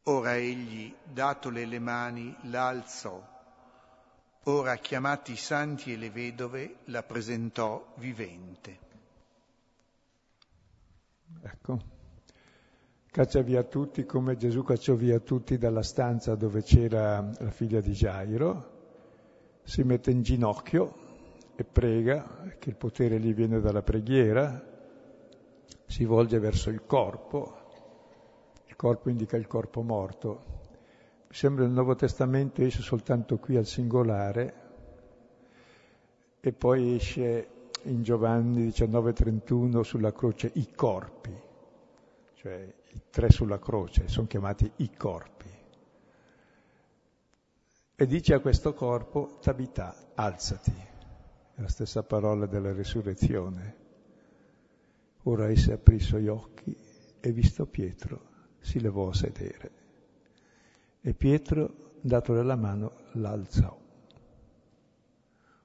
Ora egli, datole le mani, la alzò. Ora, chiamati i santi e le vedove, la presentò vivente. Ecco, caccia via tutti come Gesù cacciò via tutti dalla stanza dove c'era la figlia di Gairo, si mette in ginocchio e prega, che il potere gli viene dalla preghiera, si volge verso il corpo, il corpo indica il corpo morto. Mi sembra il Nuovo Testamento esce soltanto qui al singolare e poi esce in Giovanni 19:31 sulla croce i corpi, cioè i tre sulla croce, sono chiamati i corpi. E dice a questo corpo, Tabità, alzati, è la stessa parola della risurrezione. Ora essa aprì i suoi occhi e visto Pietro si levò a sedere e Pietro, datole la mano, l'alzò.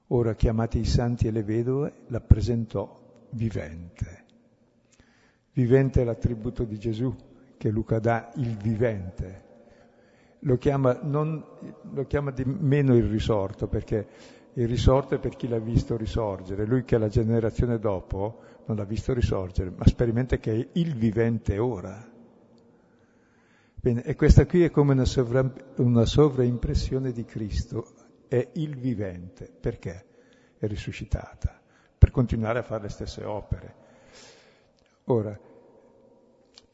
Ora, chiamati i santi e le vedove, la presentò vivente. Vivente è l'attributo di Gesù, che Luca dà il vivente. Lo chiama, non, lo chiama di meno il risorto, perché il risorto è per chi l'ha visto risorgere. Lui che è la generazione dopo non l'ha visto risorgere, ma sperimenta che è il vivente ora. Bene, e questa qui è come una, sovra, una sovraimpressione di Cristo, è il vivente, perché è risuscitata, per continuare a fare le stesse opere. Ora,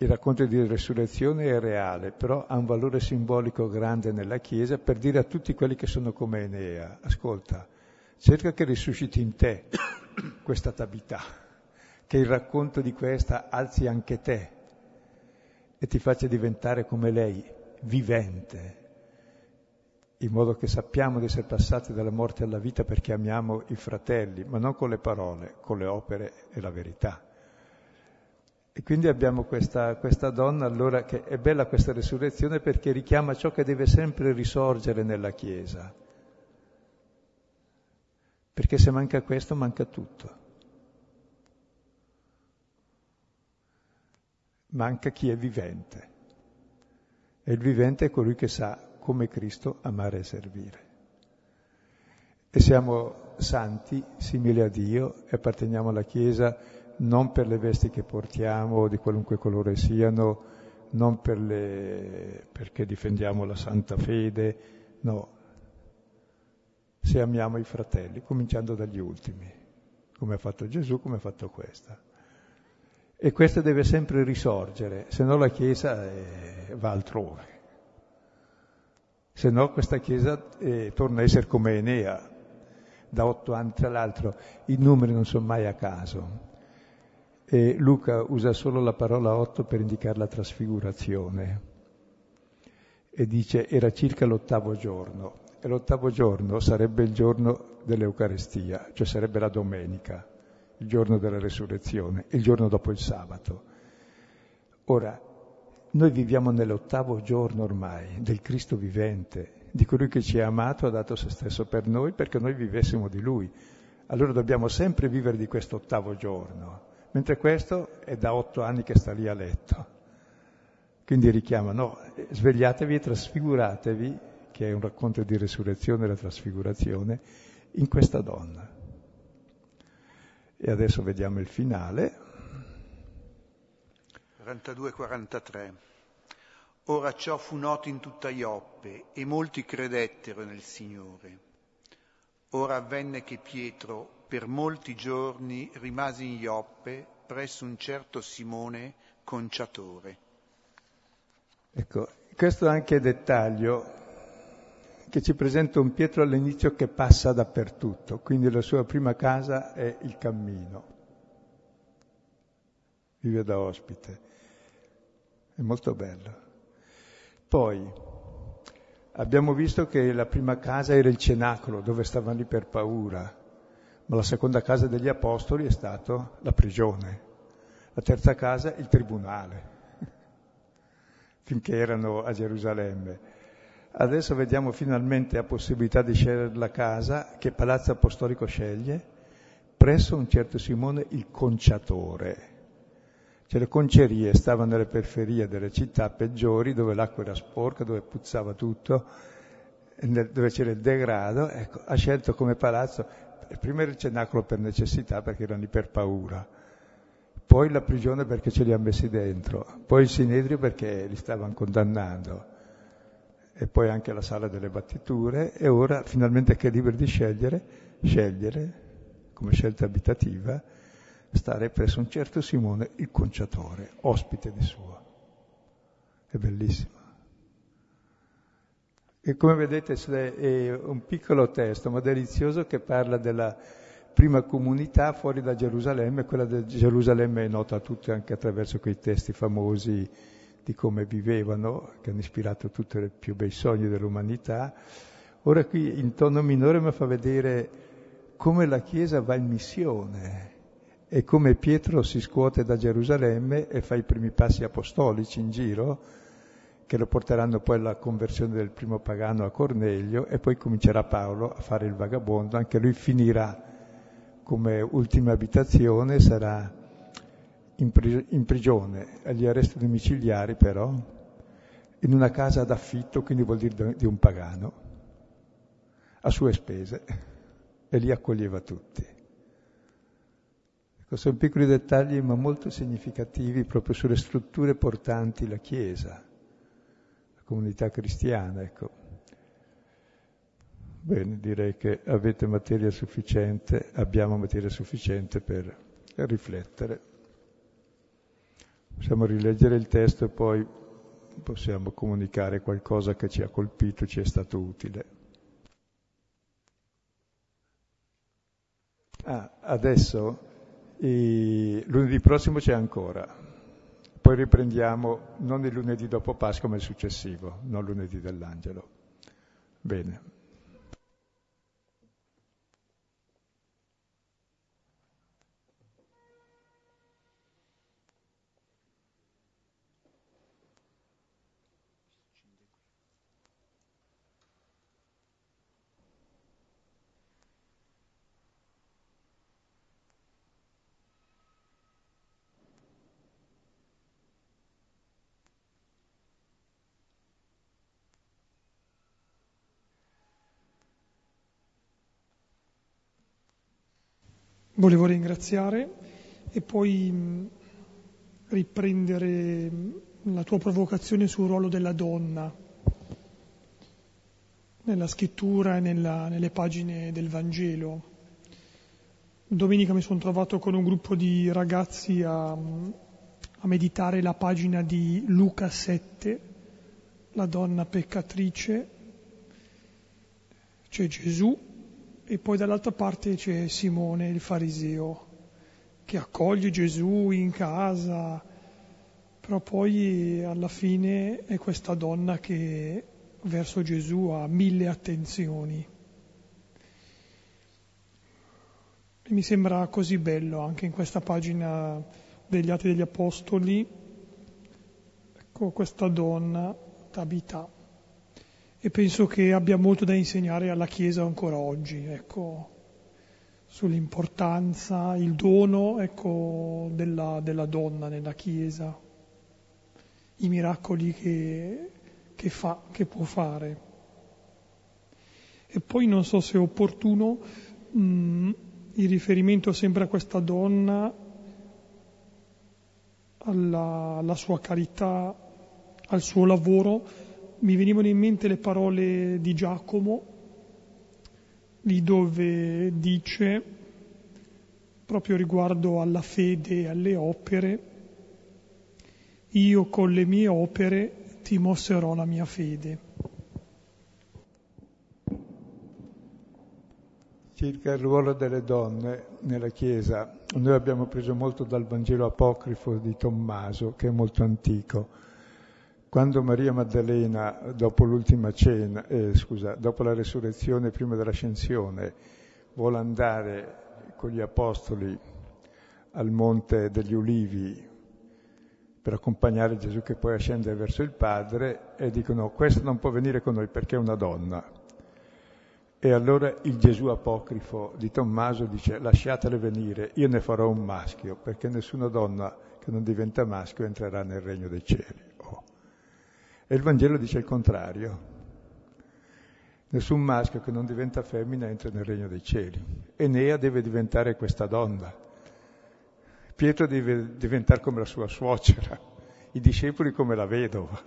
il racconto di resurrezione è reale, però ha un valore simbolico grande nella Chiesa per dire a tutti quelli che sono come Enea, ascolta, cerca che risusciti in te questa tabità, che il racconto di questa alzi anche te e ti faccia diventare come lei, vivente, in modo che sappiamo di essere passati dalla morte alla vita perché amiamo i fratelli, ma non con le parole, con le opere e la verità. E quindi abbiamo questa, questa donna allora che è bella questa resurrezione perché richiama ciò che deve sempre risorgere nella Chiesa. Perché se manca questo manca tutto. manca chi è vivente. E il vivente è colui che sa, come Cristo, amare e servire. E siamo santi, simili a Dio, e apparteniamo alla Chiesa non per le vesti che portiamo, di qualunque colore siano, non per le... perché difendiamo la santa fede, no. Se amiamo i fratelli, cominciando dagli ultimi, come ha fatto Gesù, come ha fatto questa. E questo deve sempre risorgere, se no la Chiesa eh, va altrove. Se no questa Chiesa eh, torna a essere come Enea, da otto anni tra l'altro. I numeri non sono mai a caso. E Luca usa solo la parola otto per indicare la trasfigurazione. E dice era circa l'ottavo giorno. E l'ottavo giorno sarebbe il giorno dell'Eucarestia, cioè sarebbe la domenica, il giorno della resurrezione, il giorno dopo il sabato. Ora, noi viviamo nell'ottavo giorno ormai del Cristo vivente, di colui che ci ha amato ha dato se stesso per noi perché noi vivessimo di lui. Allora dobbiamo sempre vivere di questo ottavo giorno, mentre questo è da otto anni che sta lì a letto. Quindi richiama, no, svegliatevi e trasfiguratevi, che è un racconto di resurrezione e la trasfigurazione, in questa donna. E adesso vediamo il finale. 42-43. Ora ciò fu noto in tutta Ioppe e molti credettero nel Signore. Ora avvenne che Pietro per molti giorni rimase in Ioppe presso un certo Simone conciatore. Ecco, questo è anche dettaglio che ci presenta un Pietro all'inizio che passa dappertutto, quindi la sua prima casa è il cammino, vive da ospite, è molto bello. Poi abbiamo visto che la prima casa era il cenacolo, dove stavano lì per paura, ma la seconda casa degli apostoli è stata la prigione, la terza casa il tribunale, finché erano a Gerusalemme. Adesso vediamo finalmente la possibilità di scegliere la casa che Palazzo Apostolico sceglie presso un certo Simone il conciatore cioè le concerie stavano nelle periferie delle città peggiori, dove l'acqua era sporca, dove puzzava tutto, dove c'era il degrado. Ecco, ha scelto come palazzo, prima il cenacolo per necessità, perché erano lì per paura, poi la prigione perché ce li ha messi dentro, poi il sinedrio perché li stavano condannando, e poi anche la sala delle battiture, e ora finalmente che è libero di scegliere, scegliere come scelta abitativa, stare presso un certo Simone il conciatore, ospite di suo. È bellissimo. E come vedete è un piccolo testo, ma delizioso, che parla della prima comunità fuori da Gerusalemme, quella di Gerusalemme è nota a tutti anche attraverso quei testi famosi di come vivevano, che hanno ispirato tutti i più bei sogni dell'umanità. Ora qui in tono minore mi fa vedere come la Chiesa va in missione, e come Pietro si scuote da Gerusalemme e fa i primi passi apostolici in giro, che lo porteranno poi alla conversione del primo pagano a Cornelio, e poi comincerà Paolo a fare il vagabondo, anche lui finirà come ultima abitazione, sarà in, pri- in prigione, agli arresti domiciliari però, in una casa d'affitto, quindi vuol dire di un pagano, a sue spese, e lì accoglieva tutti. Ecco, sono piccoli dettagli ma molto significativi proprio sulle strutture portanti la Chiesa, comunità cristiana. Ecco. Bene, direi che avete materia sufficiente, abbiamo materia sufficiente per riflettere. Possiamo rileggere il testo e poi possiamo comunicare qualcosa che ci ha colpito, ci è stato utile. Ah, adesso e lunedì prossimo c'è ancora. Poi riprendiamo non il lunedì dopo Pasqua, ma il successivo, non lunedì dell'angelo. Bene. Volevo ringraziare e poi riprendere la tua provocazione sul ruolo della donna nella scrittura e nella, nelle pagine del Vangelo. Domenica mi sono trovato con un gruppo di ragazzi a, a meditare la pagina di Luca 7, la donna peccatrice, c'è Gesù e poi dall'altra parte c'è Simone il fariseo che accoglie Gesù in casa, però poi alla fine è questa donna che verso Gesù ha mille attenzioni. E mi sembra così bello anche in questa pagina degli Atti degli Apostoli, ecco questa donna, Tabità. E penso che abbia molto da insegnare alla Chiesa ancora oggi, ecco, sull'importanza, il dono ecco, della, della, donna nella Chiesa, i miracoli che, che, fa, che può fare. E poi non so se è opportuno mh, mm, il riferimento sempre a questa donna, alla, alla sua carità, al suo lavoro, mi venivano in mente le parole di Giacomo lì dove dice, proprio riguardo alla fede e alle opere, io con le mie opere ti mostrerò la mia fede. Circa il ruolo delle donne nella Chiesa, noi abbiamo preso molto dal Vangelo apocrifo di Tommaso, che è molto antico quando Maria Maddalena, dopo l'ultima cena, eh, scusa, dopo la resurrezione, prima dell'ascensione, vuole andare con gli apostoli al Monte degli Ulivi per accompagnare Gesù che poi ascende verso il Padre e dicono questa non può venire con noi perché è una donna. E allora il Gesù apocrifo di Tommaso dice lasciatele venire, io ne farò un maschio, perché nessuna donna che non diventa maschio entrerà nel regno dei cieli. E il Vangelo dice il contrario. Nessun maschio che non diventa femmina entra nel regno dei cieli. Enea deve diventare questa donna. Pietro deve diventare come la sua suocera, i discepoli come la vedova,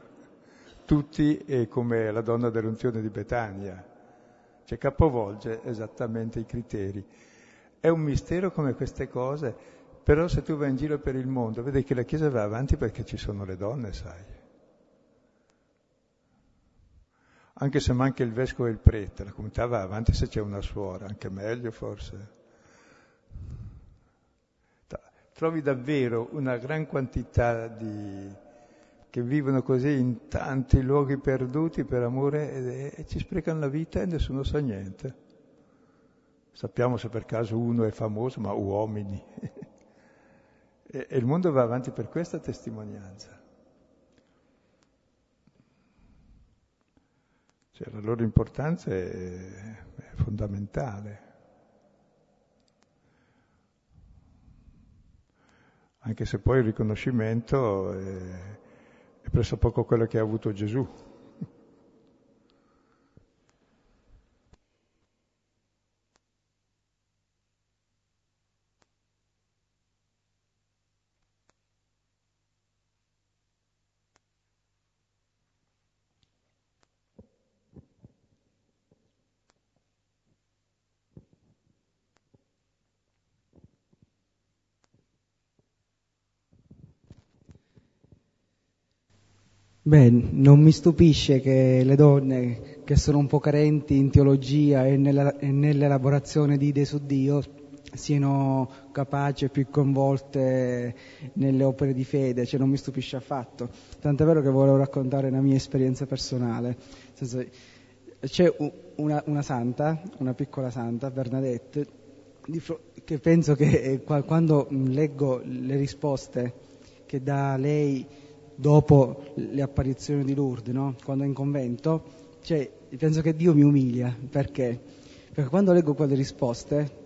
tutti come la donna dell'unzione di Betania. Cioè capovolge esattamente i criteri. È un mistero come queste cose, però se tu vai in giro per il mondo, vedi che la Chiesa va avanti perché ci sono le donne, sai. Anche se manca il vescovo e il prete, la comunità va avanti se c'è una suora, anche meglio forse. Trovi davvero una gran quantità di che vivono così in tanti luoghi perduti per amore e, e ci sprecano la vita e nessuno sa niente. Sappiamo se per caso uno è famoso, ma uomini. e, e il mondo va avanti per questa testimonianza. Cioè, la loro importanza è, è fondamentale. Anche se poi il riconoscimento è, è pressopoco quello che ha avuto Gesù. Beh, non mi stupisce che le donne che sono un po' carenti in teologia e, nella, e nell'elaborazione di idee su Dio siano capaci e più coinvolte nelle opere di fede, cioè non mi stupisce affatto. Tant'è vero che volevo raccontare una mia esperienza personale. Senso, c'è una, una, santa, una piccola santa, Bernadette, che penso che eh, quando leggo le risposte che dà lei dopo le apparizioni di Lourdes, no? quando è in convento, cioè, penso che Dio mi umilia, perché? Perché quando leggo quelle risposte,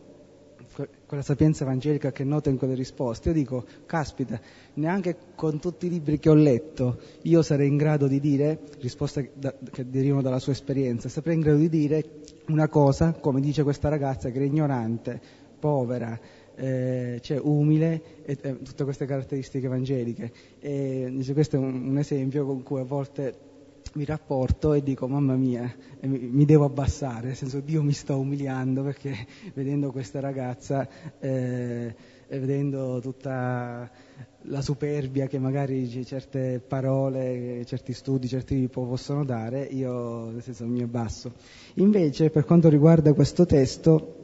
quella sapienza evangelica che nota in quelle risposte, io dico, caspita, neanche con tutti i libri che ho letto io sarei in grado di dire, risposte da, che derivano dalla sua esperienza, sarei in grado di dire una cosa, come dice questa ragazza, che è ignorante, povera, eh, cioè umile e eh, tutte queste caratteristiche evangeliche. E, dice, questo è un, un, esempio con cui a volte mi rapporto e dico mamma mia, mi, mi, devo abbassare, nel senso Dio mi sta umiliando perché vedendo questa ragazza eh, vedendo tutta la superbia che magari certe parole, certi studi, certi tipi possono dare, io nel senso mi abbasso. Invece per quanto riguarda questo testo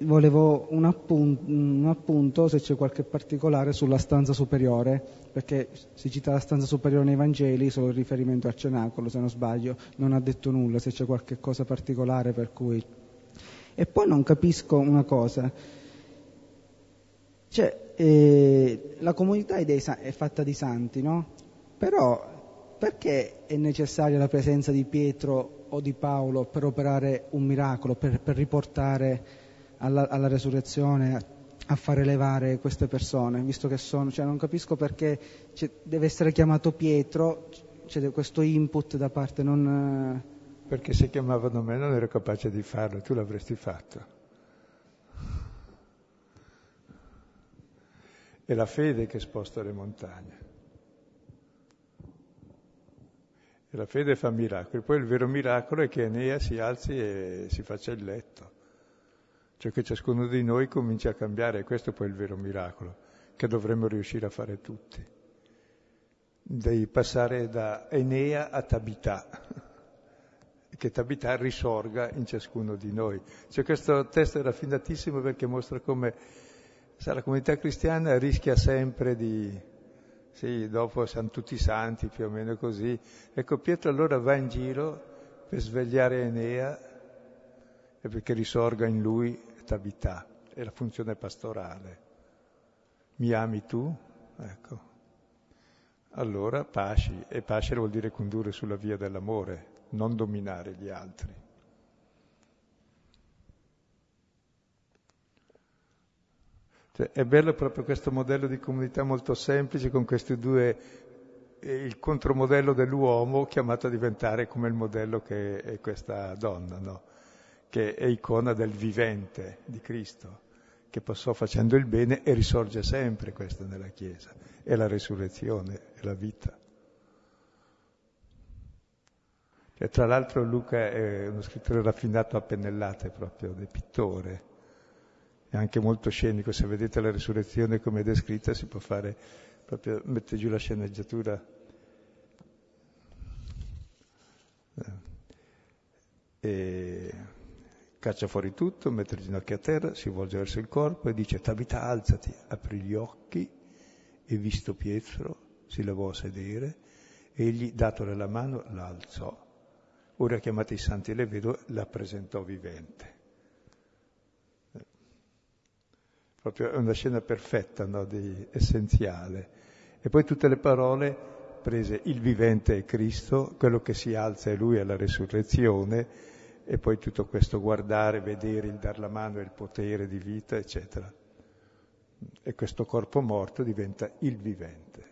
volevo un appunto, un appunto, se c'è qualche particolare sulla stanza superiore, perché si cita la stanza superiore nei Vangeli, solo in riferimento al cenacolo, se non sbaglio, non ha detto nulla, se c'è qualche cosa particolare per cui... E poi non capisco una cosa, cioè, eh, la comunità è, dei, è fatta di santi, no? Però perché è necessaria la presenza di Pietro o di Paolo per operare un miracolo, per, per riportare alla, alla resurrezione, a, far elevare queste persone, visto che sono, cioè non capisco perché deve essere chiamato Pietro, c'è questo input da parte non... Perché se chiamavano me non ero capace di farlo, tu l'avresti fatto. È la fede che sposta le montagne. E la fede fa miracoli. Poi il vero miracolo è che Enea si alzi e si faccia il letto. Cioè che ciascuno di noi cominci a cambiare. Questo poi è il vero miracolo, che dovremmo riuscire a fare tutti. Devi passare da Enea a Tabità che Tabità risorga in ciascuno di noi. Cioè questo testo è raffinatissimo perché mostra come la comunità cristiana rischia sempre di, sì, dopo siamo tutti santi, più o meno così. Ecco, Pietro allora va in giro per svegliare Enea e perché risorga in lui Tabità, è la funzione pastorale. Mi ami tu? Ecco. Allora pasci, e pascere vuol dire condurre sulla via dell'amore, non dominare gli altri. Cioè, è bello proprio questo modello di comunità molto semplice con questi due, il contromodello dell'uomo chiamato a diventare come il modello che è questa donna, no? Che è icona del vivente di Cristo, che passò facendo il bene e risorge sempre questo nella Chiesa. È la resurrezione, è la vita. E tra l'altro Luca è uno scrittore raffinato a pennellate proprio, del pittore è anche molto scenico, se vedete la risurrezione come è descritta si può fare, proprio mette giù la sceneggiatura. Eh. E caccia fuori tutto, mette le ginocchia a terra, si volge verso il corpo e dice Tabita alzati, apri gli occhi e visto Pietro si levò a sedere, egli datole la mano la alzò. Ora chiamati i santi e le vedo, la presentò vivente. proprio è una scena perfetta, no, di, essenziale. E poi tutte le parole prese, il vivente è Cristo, quello che si alza è Lui alla resurrezione, e poi tutto questo guardare, vedere, il dar la mano il potere di vita, eccetera. E questo corpo morto diventa il vivente.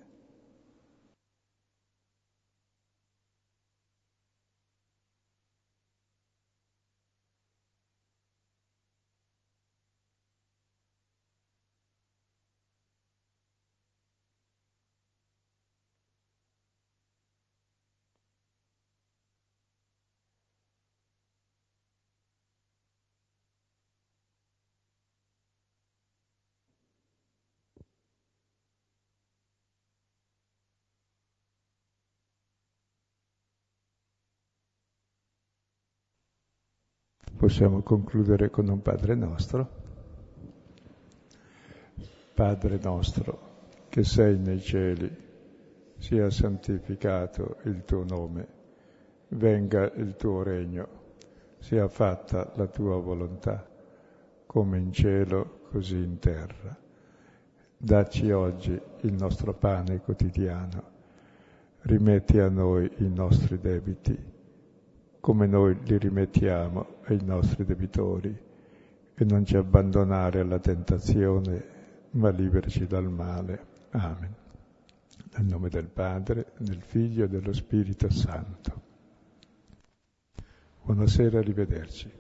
Possiamo concludere con un Padre nostro. Padre nostro, che sei nei cieli, sia santificato il tuo nome, venga il tuo regno, sia fatta la tua volontà, come in cielo, così in terra. Dacci oggi il nostro pane quotidiano, rimetti a noi i nostri debiti come noi li rimettiamo ai nostri debitori e non ci abbandonare alla tentazione, ma liberaci dal male. Amen. Nel nome del Padre, del Figlio e dello Spirito Santo. Buonasera, arrivederci.